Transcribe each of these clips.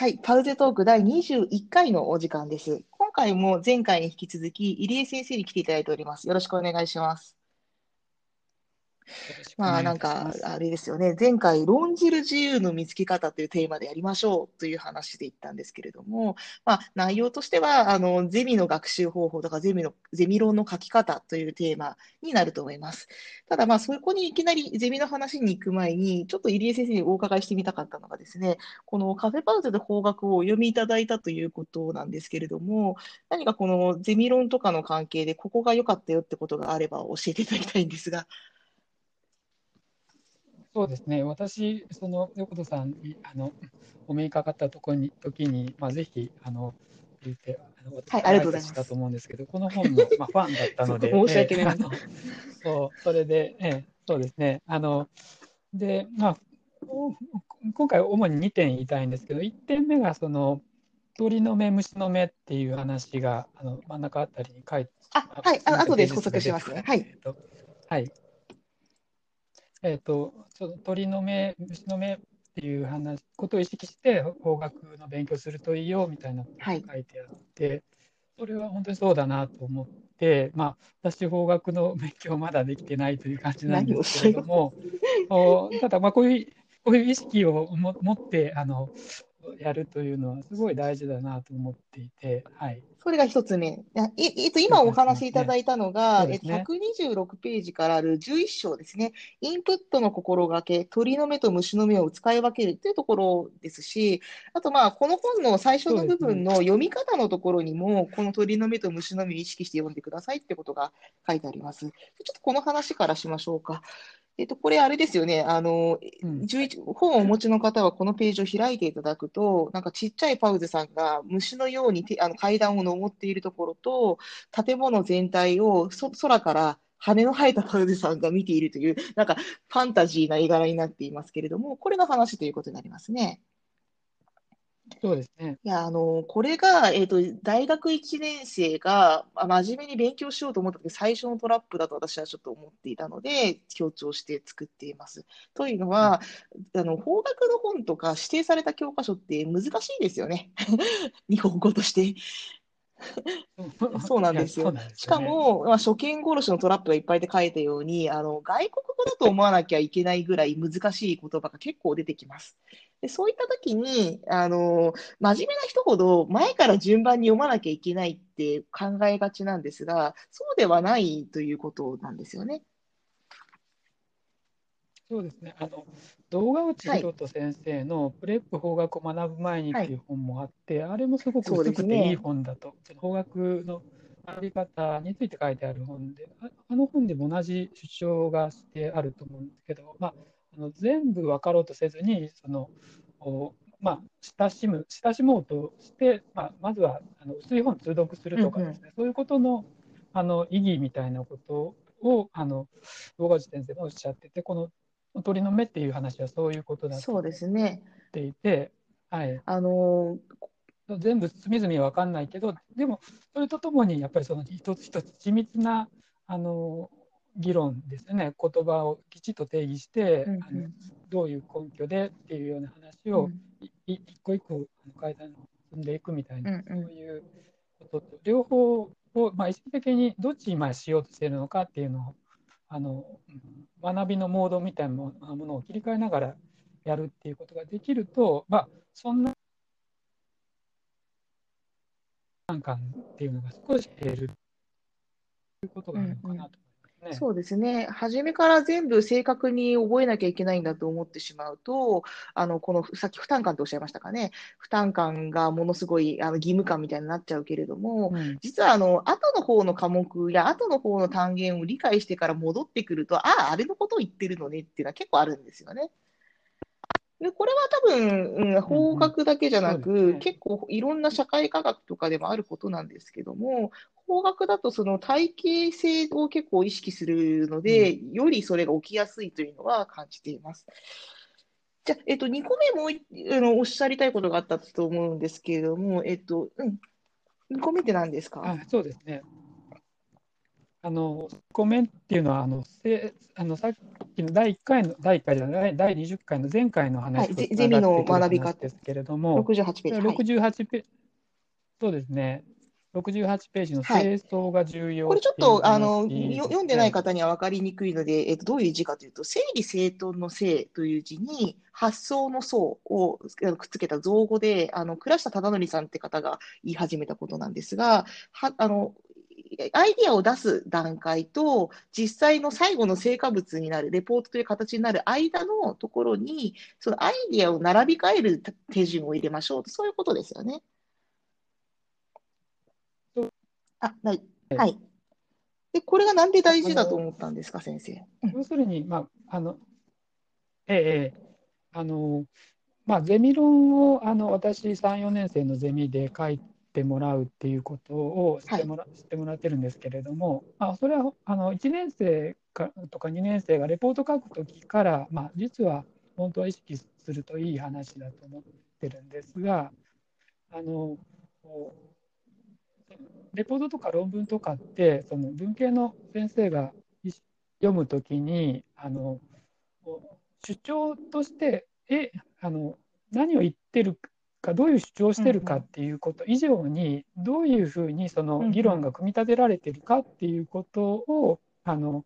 はい、パウゼトーク第21回のお時間です。今回も前回に引き続き、入江先生に来ていただいております。よろしくお願いします。まあなんか、あれですよね、前回、論じる自由の見つけ方というテーマでやりましょうという話で言ったんですけれども、まあ、内容としては、あのゼミの学習方法とかゼミの、ゼミ論の書き方というテーマになると思います。ただ、まあ、そこにいきなりゼミの話に行く前に、ちょっと入江先生にお伺いしてみたかったのがですね、このカフェパウゼで法学をお読みいただいたということなんですけれども、何かこのゼミ論とかの関係で、ここが良かったよってことがあれば教えていただきたいんですが。そうですね、私、その横田さんにあのお目にかかったとこに時に、まあ、ぜひあの言って、あのはい、ありがとうございます。したと思うんですけど、この本の、まあ、ファンだったので、申し訳ない、えー、そうそれで、えー、そうですね、あので、まあ、今回、主に2点言いたいんですけど、1点目がその鳥の目、虫の目っていう話があの真ん中あたりに書いてあはい、あ後で補足しますね。はい。はいえーと、ちょっと鳥の目、虫の目っていう話ことを意識して法学の勉強するといいよみたいなことが書いてあって、はい、それは本当にそうだなと思って、まあ、私、法学の勉強まだできてないという感じなんですけれども、ただ、まあ、こういうこういう意識を持ってあのやるというのはすごい大事だなと思っていて、はい、それが一つ目。えっと、今お話しいただいたのが、ねね、126ページからある11章ですね。インプットの心がけ、鳥の目と虫の目を使い分けるというところですし、あと、まあ、この本の最初の部分の読み方のところにも、この鳥の目と虫の目を意識して読んでくださいってことが書いてあります。ちょっとこの話からしましょうか。えっと、これあれですよね。あの、うん、本をお持ちの方はこのページを開いていただくと、なんかちっちゃいパウゼさんが虫のようにあの階段を登っているところと、建物全体をそ空から羽の生えたパウゼさんが見ているという、なんかファンタジーな絵柄になっていますけれども、これの話ということになりますね。そうですね。いや、あの、これが、えっ、ー、と、大学1年生が、まあ、真面目に勉強しようと思った時、最初のトラップだと私はちょっと思っていたので、強調して作っています。というのは、うん、あの、法学の本とか指定された教科書って難しいですよね。日本語として。そうなんですよ。しかも、まあ、初見殺しのトラップがいっぱいで書いたように、あの外国語だと思わなきゃいけないぐらい難しい言葉が結構出てきます。でそういった時に、あの、真面目な人ほど前から順番に読まなきゃいけないって考えがちなんですが、そうではないということなんですよね。そうですね。あの動画内博人先生の「プレップ法学を学ぶ前に」っていう本もあって、はい、あれもすごく薄くていい本だと、ね、法学の学び方について書いてある本で、ああの本でも同じ主張がしてあると思うんですけど、まあ、あの全部分かろうとせずに、そのおまあ、親しむ親しもうとして、まあ、まずはあの薄い本通読するとかですね、うんうん、そういうことのあの意義みたいなことをあの動画内先生もおっしゃってて、この鳥の目っていう話はそういうことだと思っていて、はい、あのー、全部隅々分かんないけどでもそれとともにやっぱりその一つ一つ緻密なあの議論ですね。言葉をきちっと定義して、うんうん、あのどういう根拠でっていうような話を、うん、一個一個階段を進んでいくみたいな、うんうん、そういうことと両方を、まあ、意識的にどっちに今しようとしているのかっていうのをあの学びのモードみたいなものを切り替えながらやるっていうことができると、まあ、そんな感っていうのが少し減るということがあるのかなと。ね、そうですね。初めから全部正確に覚えなきゃいけないんだと思ってしまうと、あの、この、さっき負担感とおっしゃいましたかね。負担感がものすごい、あの、義務感みたいになっちゃうけれども、うん、実は、あの、後の方の科目や後の方の単元を理解してから戻ってくると、ああ、あれのことを言ってるのねっていうのは結構あるんですよね。でこれは多分、うん、法学だけじゃなく、うんうんね、結構いろんな社会科学とかでもあることなんですけども、法学だとその体系性を結構意識するので、うん、よりそれが起きやすいというのは感じています。じゃえっと、2個目もあのおっしゃりたいことがあったと思うんですけれども、えっと、うん、2個目って何ですか？あそうですね。あの、コメっていうのは、あのせあのさきの第1回の、第1回じゃない、第20回の前回の話ゼミの学び方ですけれども、68ページ。68ページ、そうですね。68ページの清掃が重要、はい、これちょっとあの読んでない方には分かりにくいので、えっと、どういう字かというと、整理整頓の整という字に、発想の層をくっつけた造語で、あの倉下忠則さんって方が言い始めたことなんですが、はあのアイディアを出す段階と、実際の最後の成果物になる、レポートという形になる間のところに、そのアイディアを並び替える手順を入れましょうと、そういうことですよね。あ、はい。はい。で、これがなんで大事だと思ったんですか、先生。要するに、まあ、あの、ええ、あの、まあ、ゼミ論を、あの、私、3、4年生のゼミで書いてもらうっていうことをしてもら,、してもらってるんですけれども、まあ、それは、あの、1年生かとか2年生がレポート書くときから、まあ、実は、本当は意識するといい話だと思ってるんですが、あの、レポートとか論文とかってその文系の先生が読むときにあの主張としてえあの何を言ってるかどういう主張してるかっていうこと以上にどういうふうにその議論が組み立てられてるかっていうことをあの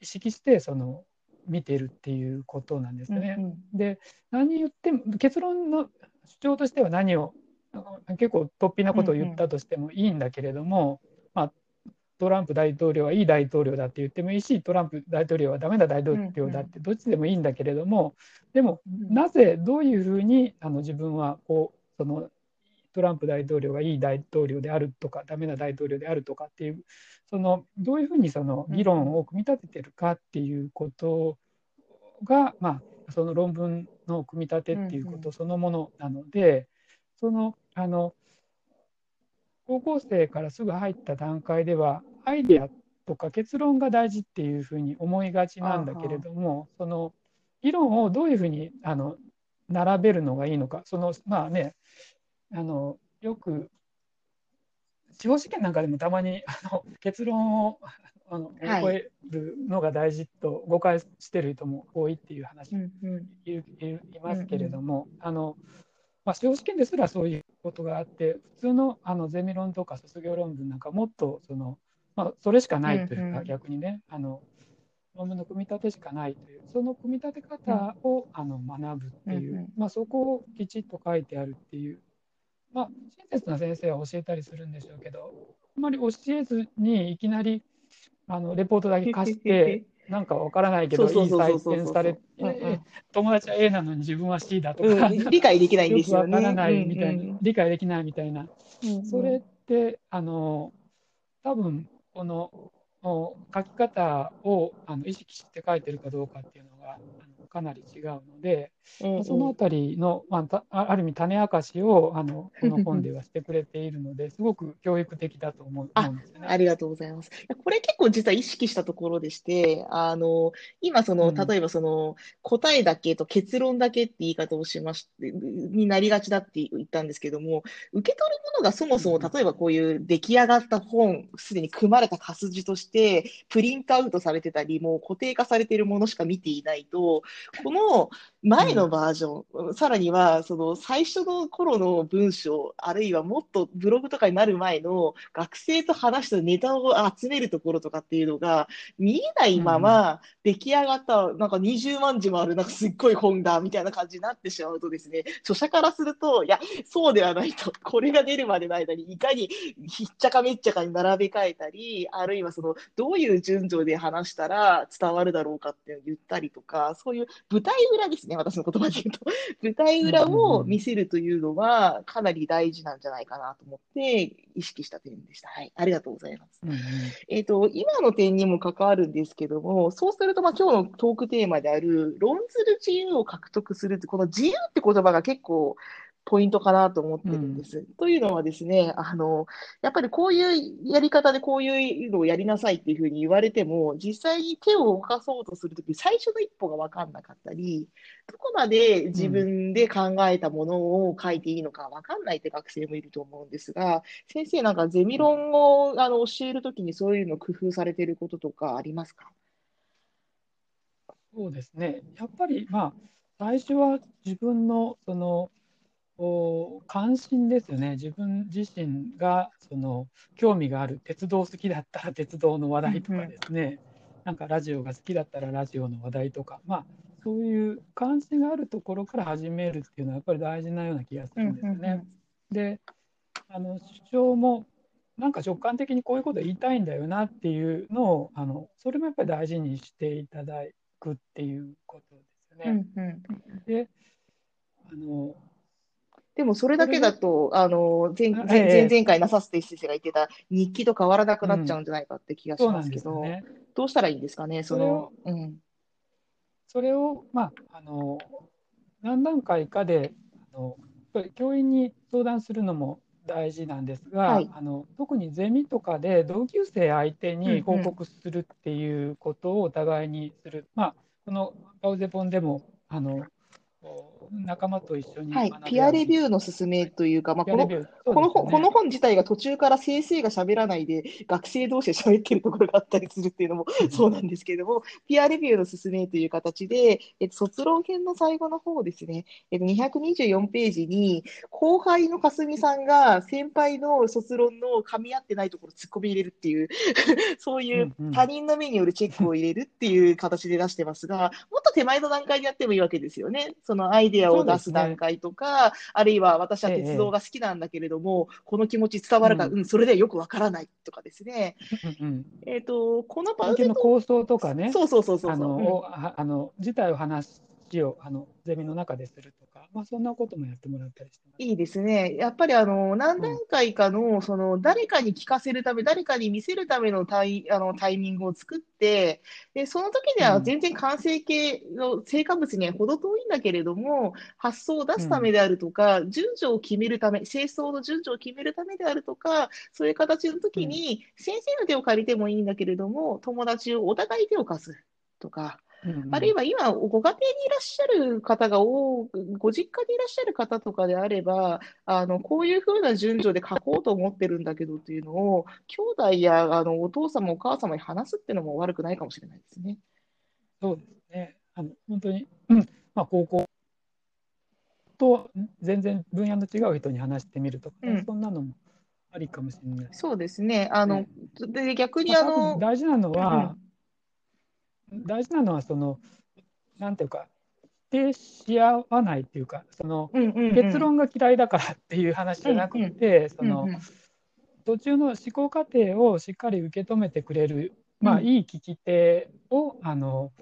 意識してその見てるっていうことなんですね。うんうん、で何言っても結論の主張としては何を結構突飛なことを言ったとしてもいいんだけれども、うんうん、まあ、トランプ大統領はいい大統領だって言ってもいいしトランプ大統領はダメな大統領だってどっちでもいいんだけれどもでもなぜどういうふうにあの自分はこうそのトランプ大統領がいい大統領であるとかダメな大統領であるとかっていうそのどういうふうにその議論を組み立ててるかっていうことが、まあ、その論文の組み立てっていうことそのものなので、そのあの高校生からすぐ入った段階ではアイデアとか結論が大事っていうふうに思いがちなんだけれどもその議論をどういうふうにあの並べるのがいいのかそのまあねあのよく司法試験なんかでもたまにあの結論をあの覚えるのが大事と誤解してる人も多いっていう話を言いますけれども、あのまあ、司法試験ですらそういうことがあって、普通のあのゼミ論とか卒業論文なんかもっとその、まあ、それしかないというか、逆にね、あの論文の組み立てしかないという、その組み立て方を、あの学ぶっていう、まあ、そこをきちっと書いてあるっていう、まあ、親切な先生は教えたりするんでしょうけど、あんまり教えずにいきなりあのレポートだけ貸して、なんかわからないけど、いい採点されて、友達は A なのに自分は C だとか、うん、理解できないんですよね。よくわからないみたいな、うんうん、理解できないみたいな。うんうん、それって、あの、多分この書き方をあの意識して書いてるかどうかっていうのが、あかなり違うので、うんうん、そのあたりの、まあ、ある意味種明かしをあのこの本ではしてくれているので、すごく教育的だと思うあ。ありがとうございます。これ結構実は意識したところでして、あの今その、例えばその、答えだけと結論だけって言い方をしまして、になりがちだって言ったんですけども、受け取るものがそもそも、例えばこういう出来上がった本、すでに組まれた活字として、プリントアウトされてたり、もう固定化されているものしか見ていないと、この前のバージョン、うん、さらにはその最初の頃の文章、あるいはもっとブログとかになる前の学生と話したネタを集めるところとかっていうのが見えないまま出来上がった、なんか20万字もある、なんかすっごい本だみたいな感じになってしまうとですね、著者からすると、いや、そうではないと、これが出るまでの間にいかにひっちゃかめっちゃかに並べ替えたり、あるいはそのどういう順序で話したら伝わるだろうかって言ったりとか、そういう舞台裏ですね、私の言葉で言うと。舞台裏を見せるというのは、かなり大事なんじゃないかなと思って、意識した点でした。はい。ありがとうございます。うんうん、えっ、ー、と、今の点にも関わるんですけども、そうすると、まあ、今日のトークテーマである、論ずる自由を獲得するって、この自由って言葉が結構、ポイントかなと思ってるんです。うん、というのはですね、あの、やっぱりこういうやり方でこういうのをやりなさいっていうふうに言われても、実際に手を動かそうとするとき、最初の一歩が分かんなかったり、どこまで自分で考えたものを書いていいのか分かんないって学生もいると思うんですが、先生なんかゼミ論をあの教えるときにそういうの工夫されていることとかありますか？そうですね。やっぱり、まあ、最初は自分の、その、お関心ですよね。自分自身が、その、興味がある、鉄道好きだったら 鉄道の話題とかですね、なんかラジオが好きだったらラジオの話題とか、まあ、そういう関心があるところから始めるっていうのはやっぱり大事なような気がするんですよね。で、あの主張もなんか直感的にこういうこと言いたいんだよなっていうのをあのそれもやっぱり大事にしていただくっていうことですね。うんうん、であのでもそれだけだと、あの前前前回なさせて先生が言ってた日記と変わらなくなっちゃうんじゃないかって気がしますけど、うんね、どうしたらいいんですかね、その。うん、それを、まあ、あの何段階かであの教員に相談するのも大事なんですが、はい、あの特にゼミとかで同級生相手に報告するっていうことをお互いにする、うんうん、まあ、このガウゼポンでもあの仲間と一緒に、はい、ピアレビューの勧めというか、まあこの、ね、この本この本自体が途中から先生が喋らないで、学生同士で喋ってるところがあったりするっていうのもそうなんですけれども、ピアレビューの勧めという形で、えっと、卒論編の最後の方ですね、えっと、224ページに、後輩のかすみさんが先輩の卒論の噛み合ってないところ突っ込み入れるっていう そういう他人の目によるチェックを入れるっていう形で出してますが、もっと手前の段階でやってもいいわけですよね。そのアイデアを出す段階とか、ね、あるいは私は鉄道が好きなんだけれども、ええ、この気持ち伝わるか、うん、うん、それではよくわからないとかですね。うん、えっ、ー、と、この場合の構想とかね、そうそうそうそうあの、あの自体を話をあのゼミの中でするまあ、そんなこともやってもらったりしていいですね。やっぱりあの何段階かの,、その誰かに聞かせるため、誰かに見せるためのタイあのタイミングを作って、でその時には全然完成形の成果物には程遠いんだけれども、発想を出すためであるとか、順序を決めるため、清掃の順序を決めるためであるとか、そういう形の時に、先生の手を借りてもいいんだけれども、友達をお互い手を貸すとか。あるいは今、ご家庭にいらっしゃる方が多く、ご実家にいらっしゃる方とかであれば、あのこういうふうな順序で書こうと思ってるんだけどというのを、兄弟やあのお父様、お母様に話すっていうのも悪くないかもしれないですね。そうですね。あの本当に、うんまあ、高校と全然分野の違う人に話してみるとか、ねうん、そんなのもありかもしれない。そうですね。あの、ね、で逆にあの、大事なのは、うん大事なのはそのなんていうか否定し合わないっていうかその、結論が嫌いだからっていう話じゃなくて、その、途中の思考過程をしっかり受け止めてくれる、まあ、いい聞き手をあの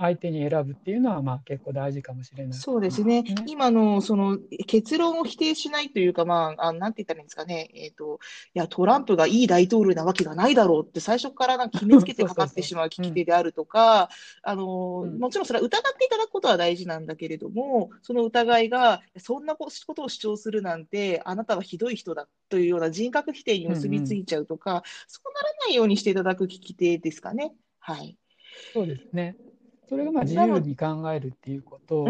相手に選ぶっていうのは、まあ、結構大事かもしれない。そうですね。ね今の、その、結論を否定しないというか、まあ、あなんて言ったらいいんですかね。えっ、ー、と、いや、トランプがいい大統領なわけがないだろうって最初からなんか決めつけてかかってしまう聞き手であるとか、あの、もちろんそれは疑っていただくことは大事なんだけれども、その疑いが、そんなことを主張するなんて、あなたはひどい人だというような人格否定に結びついちゃうとか、うんうん、そうならないようにしていただく聞き手ですかね。はい。そうですね。それがまあ自由に考えるっていうこと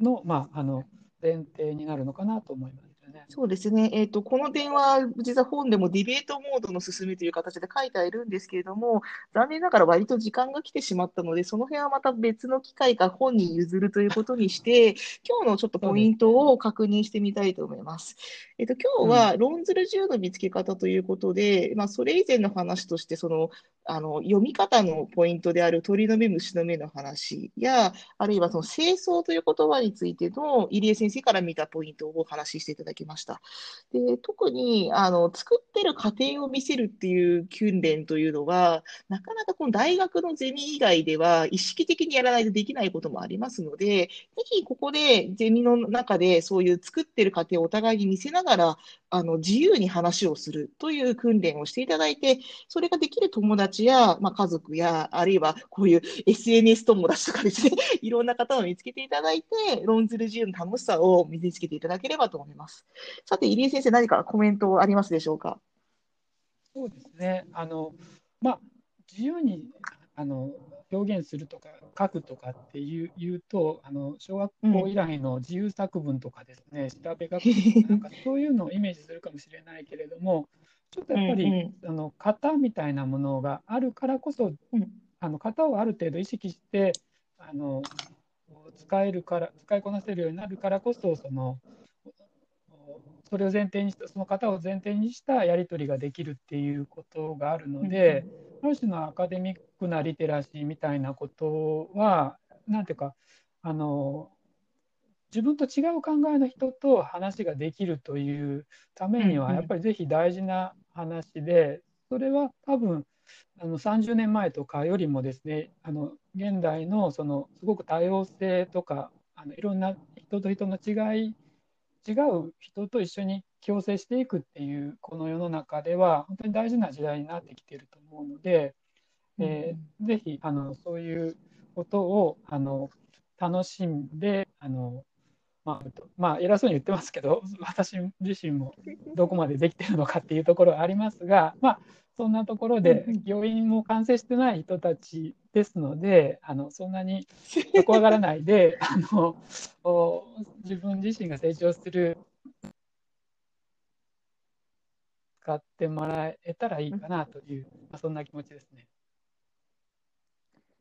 の,、まあ、あの前提になるのかなと思います。ね。そうですね。えっ、ー、と、この点は、実は本でもディベートモードの進めという形で書いているんですけれども、残念ながら割と時間が来てしまったので、その辺はまた別の機会か本に譲るということにして、今日のちょっとポイントを確認してみたいと思います。えっ、ー、と、今日は論ずる銃の見つけ方ということで、うん、まあ、それ以前の話として、その、あの、読み方のポイントである鳥の目、虫の目の話や、あるいはその清掃という言葉についての入江先生から見たポイントをお話ししていただききました。で特にあの作ってる過程を見せるっていう訓練というのは、なかなかこの大学のゼミ以外では意識的にやらないとできないこともありますので、ぜひここでゼミの中でそういう作ってる過程をお互いに見せながら、あの自由に話をするという訓練をしていただいて、それができる友達や、まあ、家族や、あるいはこういう SNS 友達とかですね、いろんな方を見つけていただいて、論ずる自由の楽しさを身につけていただければと思います。さて、入江先生、何かコメントありますでしょうか？そうですね。あの、まあ、自由に、あの、表現するとか書くとかっていう言うとあの小学校以来の自由作文とかですね、うん、調べ学なんかそういうのをイメージするかもしれないけれどもちょっとやっぱり、うんうん、あの型みたいなものがあるからこそ、うん、あの型をある程度意識してあの使えるから使いこなせるようになるからこそそのそれを前提にしたその方を前提にしたやり取りができるっていうことがあるので、ある種のアカデミックなリテラシーみたいなことは何ていうかあの自分と違う考えの人と話ができるというためにはやっぱりぜひ大事な話でそれは多分あの30年前とかよりもですねあの現代のそのすごく多様性とかあのいろんな人と人の違い違う人と一緒に共生していくっていうこの世の中では本当に大事な時代になってきていると思うので、えー、ぜひあのそういうことをあの楽しんであのまあ、まあ、偉そうに言ってますけど、私自身もどこまでできてるのかっていうところはありますが、まあ、そんなところで、要因も完成してない人たちですので、あのそんなに 怖がらないであの、自分自身が成長する、使ってもらえたらいいかなという、まあ、そんな気持ちですね。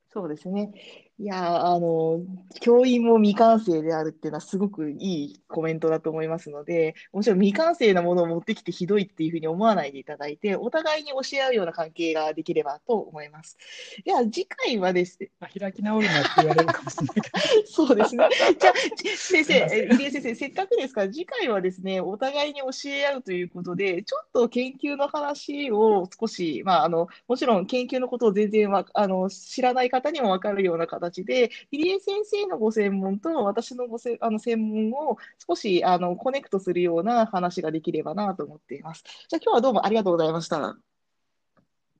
そうですね。いや、あの、教員も未完成であるっていうのはすごくいいコメントだと思いますので、もちろん未完成なものを持ってきてひどいっていうふうに思わないでいただいて、お互いに教え合うような関係ができればと思います。いや、次回はですね、開き直るなって言われるかもしれない。そうですね。じゃあ、先生、入江先生、せっかくですから、次回はですね、お互いに教え合うということで、ちょっと研究の話を少し、まあ、あの、もちろん研究のことを全然わあの知らない方方にも分かるような形で、入江先生のご専門と私のごせあの専門を少しあのコネクトするような話ができればなと思っています。じゃあ今日はどうもありがとうございました。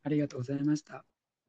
ありがとうございました。